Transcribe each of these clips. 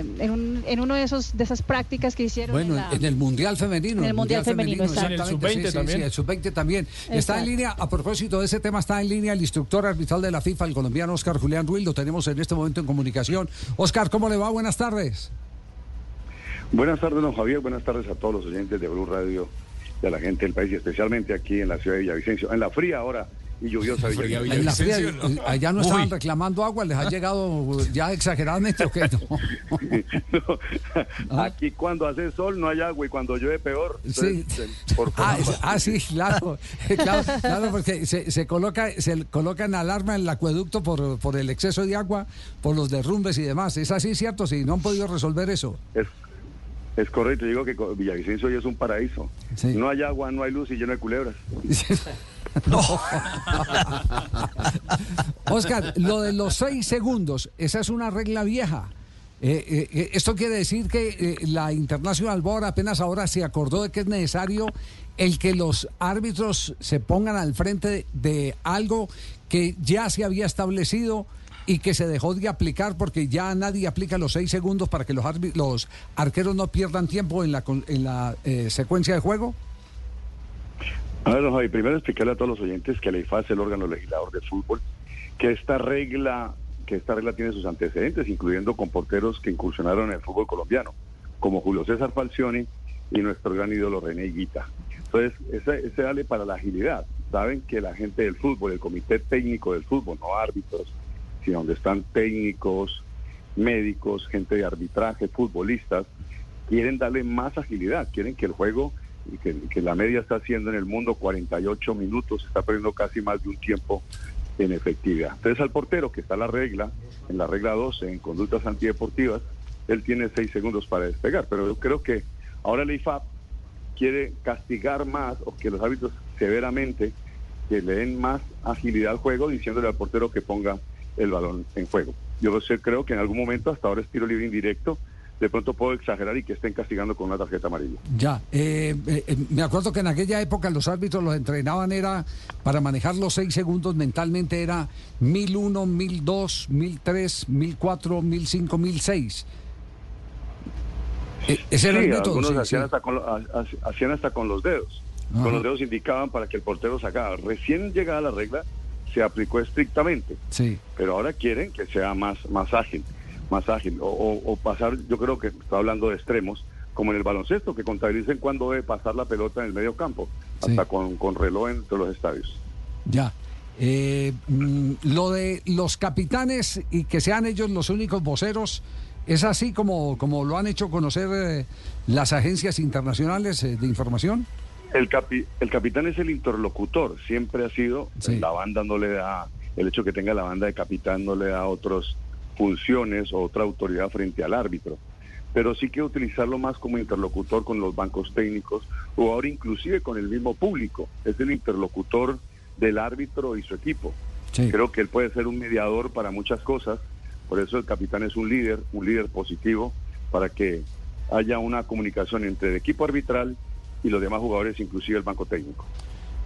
eh, en, un, en uno de esos de esas prácticas que hicieron. Bueno, en, la- en el Mundial Femenino. En el Mundial Femenino, exacto. exactamente, En el sub-20 sí, sí, también. sí, el sub-20 también. Está en línea, a propósito de ese tema, está en línea el instructor arbitral de la FIFA, el colombiano Oscar Julián Ruiz. Lo tenemos en este momento en comunicación. Oscar, ¿cómo le va? Buenas tardes. Buenas tardes, don Javier. Buenas tardes a todos los oyentes de Blue Radio, de la gente del país y especialmente aquí en la ciudad de Villavicencio, en la fría ahora y lluviosa. En la fría, no. allá no Uy. estaban reclamando agua, les ha llegado ya exageradamente o qué? No. No, Aquí cuando hace sol no hay agua y cuando llueve peor. Sí. Entonces, eh, por Ah, es- ah, sí, claro, claro, claro, porque se, se coloca, se alarma en el acueducto por, por el exceso de agua, por los derrumbes y demás. ¿Es así, cierto? Si no han podido resolver eso. Es, es correcto, digo que Villavicencio hoy es un paraíso. Sí. No hay agua, no hay luz y lleno de culebras. Oscar, lo de los seis segundos, esa es una regla vieja. Eh, eh, eh, esto quiere decir que la International Board apenas ahora se acordó de que es necesario el que los árbitros se pongan al frente de, algo que ya se había establecido y que se dejó de aplicar porque ya nadie aplica los seis segundos para que los, arqueros no pierdan tiempo en la, en la secuencia de juego. A ver, Javi, primero explicarle a todos los oyentes que la IFA es el órgano legislador de fútbol, que esta regla, que esta regla tiene sus antecedentes, incluyendo con porteros que incursionaron en el fútbol colombiano, como Julio César Falcioni y nuestro gran ídolo René Higuita. Entonces, ese, ese vale para la agilidad. Saben que la gente del fútbol, el comité técnico del fútbol, no árbitros, sino donde están técnicos, médicos, gente de arbitraje, futbolistas, quieren darle más agilidad, quieren que el juego, que, que la media está haciendo en el mundo 48 minutos, está perdiendo casi más de un tiempo en efectividad. Entonces al portero, que está la regla, en la regla 12, en conductas antideportivas, él tiene seis segundos para despegar, pero yo creo que ahora el IFAP quiere castigar más o que los árbitros severamente que le den más agilidad al juego diciéndole al portero que ponga el balón en juego. Yo creo que en algún momento hasta ahora es tiro libre indirecto, de pronto puedo exagerar y que estén castigando con una tarjeta amarilla. Ya, eh, eh, eh, me acuerdo que en aquella época los árbitros los entrenaban era para manejar los seis segundos mentalmente era 1001, 1002, 1003, 1004, 1005, 1006. Eh, ese era Sí, el método. algunos sí, hacían, sí. Hasta con, hacían hasta con los dedos. Ajá. Con los dedos indicaban para que el portero sacara. Recién llegada la regla se aplicó estrictamente, Sí. pero ahora quieren que sea más, más ágil, más ágil. O, o- o pasar, yo creo que está hablando de extremos, como en el baloncesto, que contabilicen cuándo debe pasar la pelota en el medio campo, Sí. hasta con, con reloj entre los estadios. Ya. Eh, mm, lo de los capitanes y que sean ellos los únicos voceros, ¿es así como, como lo han hecho conocer eh, las agencias internacionales eh, de información? El, capi- el capitán es el interlocutor, siempre ha sido, Sí. la banda no le da, el hecho que tenga la banda de capitán no le da otras funciones o otra autoridad frente al árbitro, pero sí que utilizarlo más como interlocutor con los bancos técnicos o ahora inclusive con el mismo público, es el interlocutor del árbitro y su equipo. Sí. Creo que él puede ser un mediador para muchas cosas, por eso el capitán es un líder, un líder positivo, para que haya una comunicación entre el equipo arbitral y los demás jugadores, inclusive el banco técnico.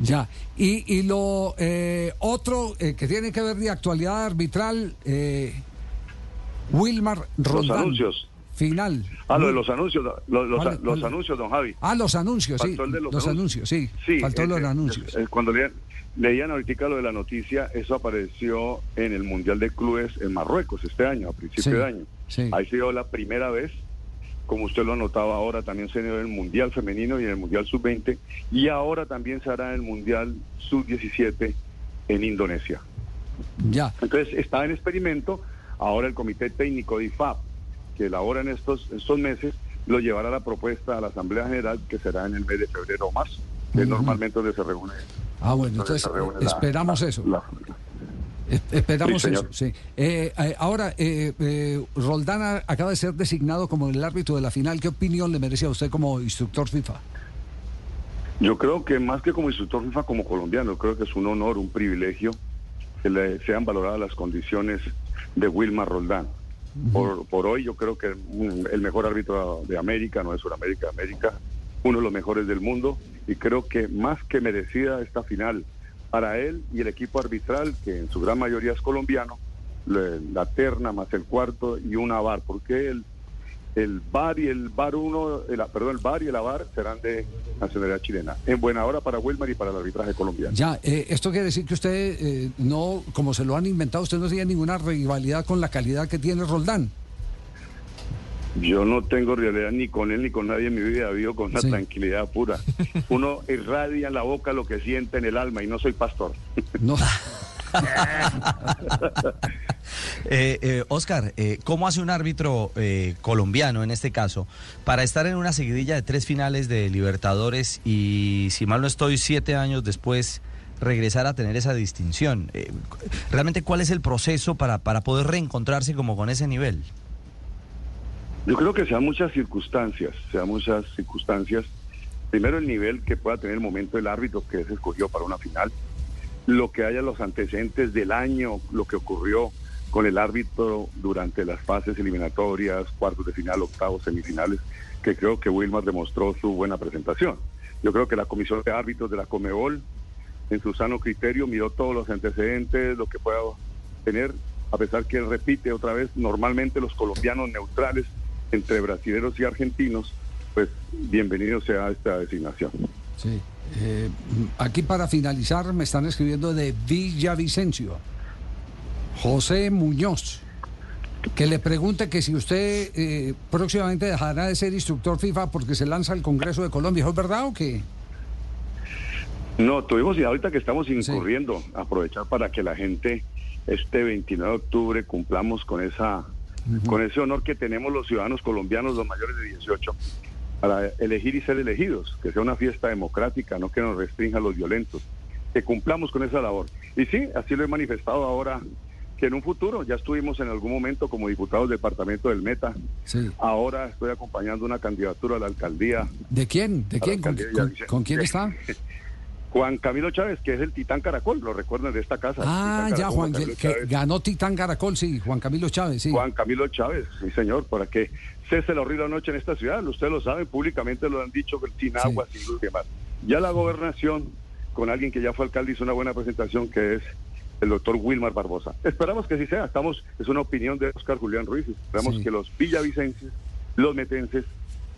Ya, y, y lo eh, otro eh, que tiene que ver de actualidad arbitral, eh, Wilmar Roldán. Los anuncios. Final. Ah, lo de los anuncios, lo- los, ¿Cuál- los anuncios, don Javi. Ah, los anuncios, sí. Faltó el de Los, los anuncios, anuncios. sí. Faltó eh, los eh, anuncios. eh, cuando leían, leían ahorita lo de la noticia, eso apareció en el Mundial de Clubes en Marruecos este año, a principio Sí, de año. sí. Ahí se dio la primera vez, como usted lo anotaba ahora, también se dio en el Mundial Femenino y en el Mundial Sub-20, y ahora también se hará en el Mundial Sub-17 en Indonesia. Ya. Entonces está en experimento, ahora el Comité Técnico de IFAP, que elabora en estos, estos meses, lo llevará la propuesta a la Asamblea General, que será en el mes de febrero o marzo, que Ujú. normalmente donde se reúne. Ah, bueno, entonces eh, esperamos la- eso. la- Esperamos Sí, eso, sí. Eh, eh, ahora, eh, eh, Roldán acaba de ser designado como el árbitro de la final. ¿Qué opinión le merece a usted como instructor FIFA? Yo creo que más que como instructor FIFA, como colombiano, creo que es un honor, un privilegio que le sean valoradas las condiciones de Wilmar Roldán. Por, por hoy yo creo que mm, el mejor árbitro de América, no de Sudamérica, de América, uno de los mejores del mundo y creo que más que merecida esta final para él y el equipo arbitral, que en su gran mayoría es colombiano, la terna más el cuarto y una VAR, porque él el bar y el bar 1, perdón, el bar y el avar serán de nacionalidad chilena. En buena hora para Wilmar y para el arbitraje colombiano. Ya, eh, esto quiere decir que usted eh, no, como se lo han inventado, usted no tiene ninguna rivalidad con la calidad que tiene Roldán. Yo no tengo realidad ni con él ni con nadie en mi vida, vivo con una tranquilidad pura. Uno irradia en la boca lo que siente en el alma y no soy pastor. No. Eh, eh, Oscar, eh, ¿cómo hace un árbitro colombiano en este caso para estar en una seguidilla de tres finales de Libertadores y, si mal no estoy, siete años después regresar a tener esa distinción? ¿Realmente cuál es el proceso para, para poder reencontrarse como con ese nivel? Yo creo que sean muchas circunstancias, sean muchas circunstancias. Primero el nivel que pueda tener el momento del árbitro que se escogió para una final lo que haya los antecedentes del año, lo que ocurrió con el árbitro durante las fases eliminatorias, cuartos de final, octavos, semifinales, que creo que Wilmar demostró su buena presentación. Yo creo que la Comisión de Árbitros de la Comebol, en su sano criterio, miró todos los antecedentes, lo que pueda tener, a pesar que repite otra vez, normalmente los colombianos neutrales entre brasileños y argentinos, pues bienvenido sea esta designación. Sí. Eh, aquí para finalizar me están escribiendo de Villavicencio. José Muñoz. Que le pregunte que si usted eh, próximamente dejará de ser instructor FIFA porque se lanza al Congreso de Colombia. ¿Es verdad o qué? No, tuvimos y ahorita que estamos incurriendo, aprovechar para que la gente este 29 de octubre cumplamos con esa con ese honor que tenemos los ciudadanos colombianos, los mayores de 18, para elegir y ser elegidos, que sea una fiesta democrática, no que nos restrinja a los violentos, que cumplamos con esa labor. Y sí, así lo he manifestado ahora, que en un futuro, ya estuvimos en algún momento como diputados del departamento del Meta, ahora estoy acompañando una candidatura a la alcaldía. ¿De quién? ¿De quién? ¿Con, quién está? Juan Camilo Chávez, que es el Titán Caracol, lo recuerdan de esta casa. Ah, ya, Juan, que ganó Titán Caracol, sí, Juan Camilo Chávez, sí. Juan Camilo Chávez, sí, señor, para que cese la horrible noche en esta ciudad. Ustedes lo saben, públicamente lo han dicho, sin agua, sin luz y demás. Ya la gobernación, con alguien que ya fue alcalde, hizo una buena presentación, que es el doctor Wilmar Barbosa. Esperamos que así sea. Estamos, es una opinión de Oscar Julián Ruiz. Esperamos que los villavicenses, los metenses,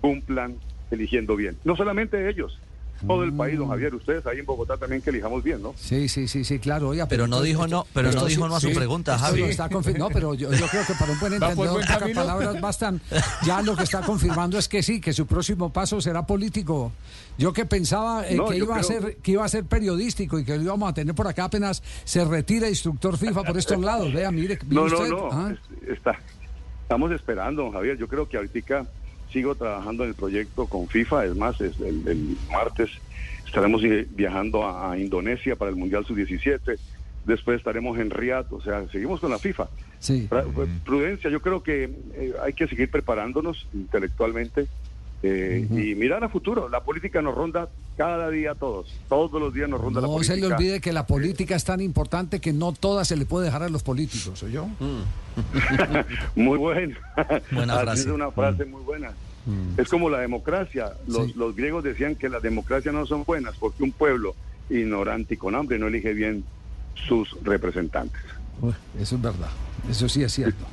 cumplan eligiendo bien. No solamente ellos, todo el país, don. Javier. Ustedes ahí en Bogotá también que elijamos bien, ¿no? Sí, sí, sí, sí, claro. Oiga, pero, no dijo no, pero no dijo no a su pregunta, Javier. Está no, pero yo, creo que para un buen entendedor pocas palabras bastan. Ya lo que está confirmando es que sí, que su próximo paso será político. Yo que pensaba eh, que iba a ser que iba a ser periodístico y que lo íbamos a tener por acá apenas se retira instructor FIFA por estos lados. Vea, mire, no, no, no, ¿ah? está, estamos esperando, don Javier. Yo creo que ahorita sigo trabajando en el proyecto con FIFA, es más, es el, martes estaremos viajando a, Indonesia para el Mundial Sub-17, después estaremos en Riyadh, o sea, seguimos con la FIFA. Sí. Prudencia, yo creo que eh, hay que seguir preparándonos intelectualmente eh, y mirar a futuro. La política nos ronda cada día a todos. Todos los días nos ronda la política. No se le olvide que la política es tan importante que no toda se le puede dejar a los políticos, ¿soy yo? Mm. muy buena. Buena frase. Es una frase mm. muy buena. Mm. Es como la democracia. Los, los griegos decían que las democracias no son buenas porque un pueblo ignorante y con hambre no elige bien sus representantes. Eso es verdad. Eso sí es cierto.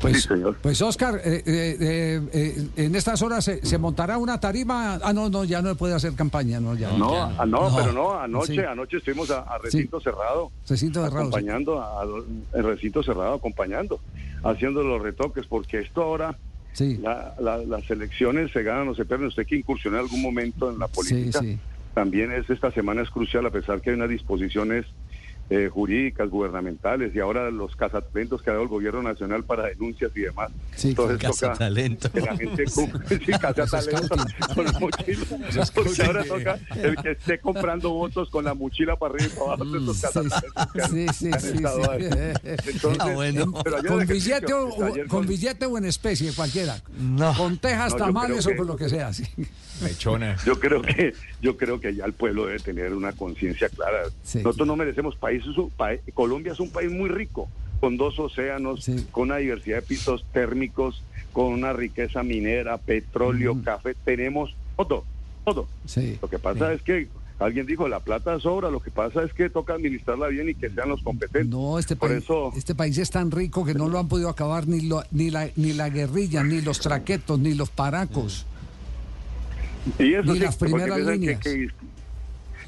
Pues, pues Oscar, eh, eh, eh, en estas horas se, montará una tarima. Ah, no, no, ya no puede hacer campaña, no, ya. No, ah, no, pero no, anoche, anoche estuvimos a, recinto cerrado. Recinto cerrado. Acompañando, a, el recinto cerrado, acompañando, haciendo los retoques, porque esto ahora. las elecciones se ganan o se pierden. Usted que incursionó en algún momento en la política. También es esta semana es crucial, a pesar que hay unas disposiciones eh, jurídicas, gubernamentales y ahora los cazatalentos que ha dado el gobierno nacional para denuncias y demás. Sí, Entonces toca que la gente cumpla, sí, cazatalentos con la mochila. Porque ahora toca el que esté comprando votos con la mochila para arriba y para abajo de esos cazatalentos. Sí, sí, sí. Ah, con, billete o, con, billete o en especie, cualquiera. No. Con tejas, tamales o con lo que sea. Sí. Mechona. Yo creo que yo creo que ya el pueblo debe tener una conciencia clara. Nosotros no merecemos Colombia es un país muy rico, con dos océanos, con una diversidad de pisos térmicos, con una riqueza minera, petróleo, café. Tenemos todo, todo. Lo que pasa es que Alguien dijo, la plata sobra, lo que pasa es que toca administrarla bien y que sean los competentes. No, este Por país, eso, este país es tan rico que no lo han podido acabar ni, lo- ni, la, ni la guerrilla, ni los traquetos, ni los paracos. y eso ni las primeras piensan que- líneas. que-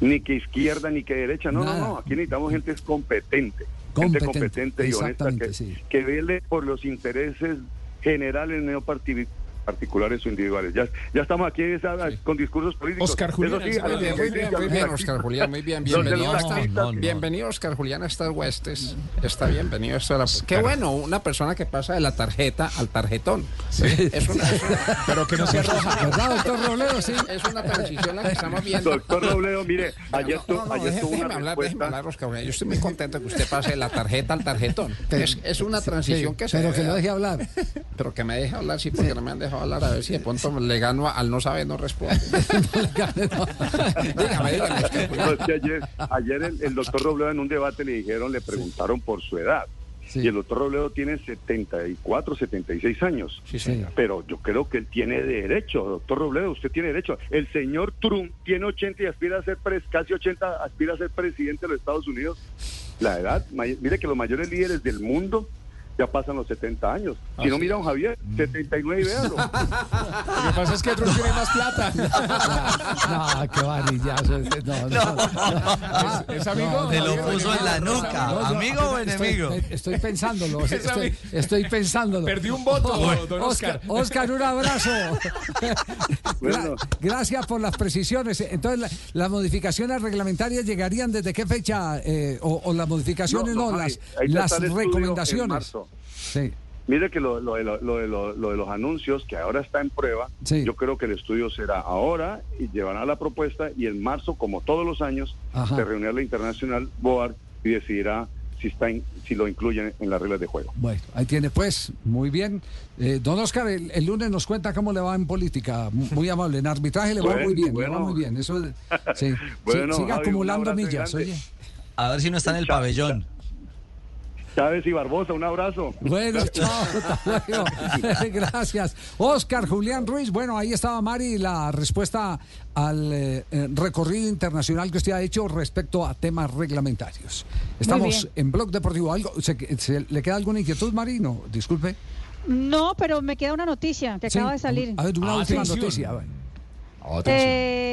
ni que izquierda ni que derecha, no, Nada. no, no, aquí necesitamos gente es competente, Competente, gente competente y honesta que, sí. que vele por los intereses generales, no parti- particulares o individuales. Ya, ya estamos aquí esa- con discursos políticos. Oscar Julián, Eso sí, muy bien, muy bien, muy bien, Oscar Julián, muy bien, bienvenido. a esta- taxistas, no, no. Bienvenido, Oscar Julián, a estas huestes. Está bienvenido. a esta- Qué bueno, una persona que pasa de la tarjeta al tarjetón. Es una, es una- pero que no se arroja. ¿Verdad, doctor Robledo? Sí. Es una transición la que estamos viendo. Doctor Robledo, mire, ayer, No, no, no, ayer tuvo déjeme una hablar, déjeme respuesta. hablar, Oscar Julián. Yo estoy muy contento que usted pase de la tarjeta al tarjetón. Es, es una transición que se Pero que dar. deje hablar. Pero que me deje hablar, sí, porque no me han dejado hablar. A ver si de pronto le gano a- al no saber, no responde. dígame, dígame. Oscar Julián. No, es que ayer, ayer el, el doctor Robledo en un debate le dijeron, le preguntaron por su edad. Sí. Y el doctor Robledo tiene 74, 76 años. Sí, señor. Pero yo creo que él tiene derecho, doctor Robledo, usted tiene derecho. El señor Trump tiene 80 y aspira a ser, pres- casi 80, aspira a ser presidente de los Estados Unidos. La edad, mire que los mayores líderes del mundo ya pasan los 70 años. Si no, mira a don Javier, 79 y véalo. Lo que pasa es que Trump tiene más plata. No, qué varillazo. No, no, no. ¿Es, es amigo? Te lo puso en la nuca. ¿Amigo o enemigo? Estoy, pensándolo. Es Estoy, pensándolo. Perdí un voto, don Oscar, Oscar. Oscar, un abrazo. Bueno. Gra- Gracias por las precisiones. Entonces, la- las modificaciones reglamentarias llegarían desde qué fecha? eh, o, o las modificaciones no, las, ahí las en recomendaciones. marzo. Sí. Mire que lo, lo de lo- lo de lo- lo de los anuncios, que ahora está en prueba, Sí. yo creo que el estudio será ahora y llevará la propuesta y en marzo, como todos los años, Ajá. se reunirá la Internacional BOAR y decidirá si, está in- si lo incluyen en las reglas de juego. Bueno, ahí tiene pues, muy bien. Eh, don Oscar, el, el lunes nos cuenta cómo le va en política. Mu- Muy amable. En arbitraje le va Bueno, muy bien, le va bueno. muy bien. Eso, es- sí. Bueno, Sí, siga Javi, acumulando millas, grande. oye. A ver si no está en el Chao, pabellón. Chávez y Barbosa, un abrazo. Bueno, chao. Gracias. Oscar Julián Ruiz, bueno, ahí estaba Mari, la respuesta al eh, eh, recorrido internacional que usted ha hecho respecto a temas reglamentarios. Estamos en Blog Deportivo. ¿Algo, se- se- ¿Le queda alguna inquietud, Mari? No, disculpe. No, pero me queda una noticia que Sí, acaba de salir. A ver, una Ah, última noticia. a ver. Atención. Eh,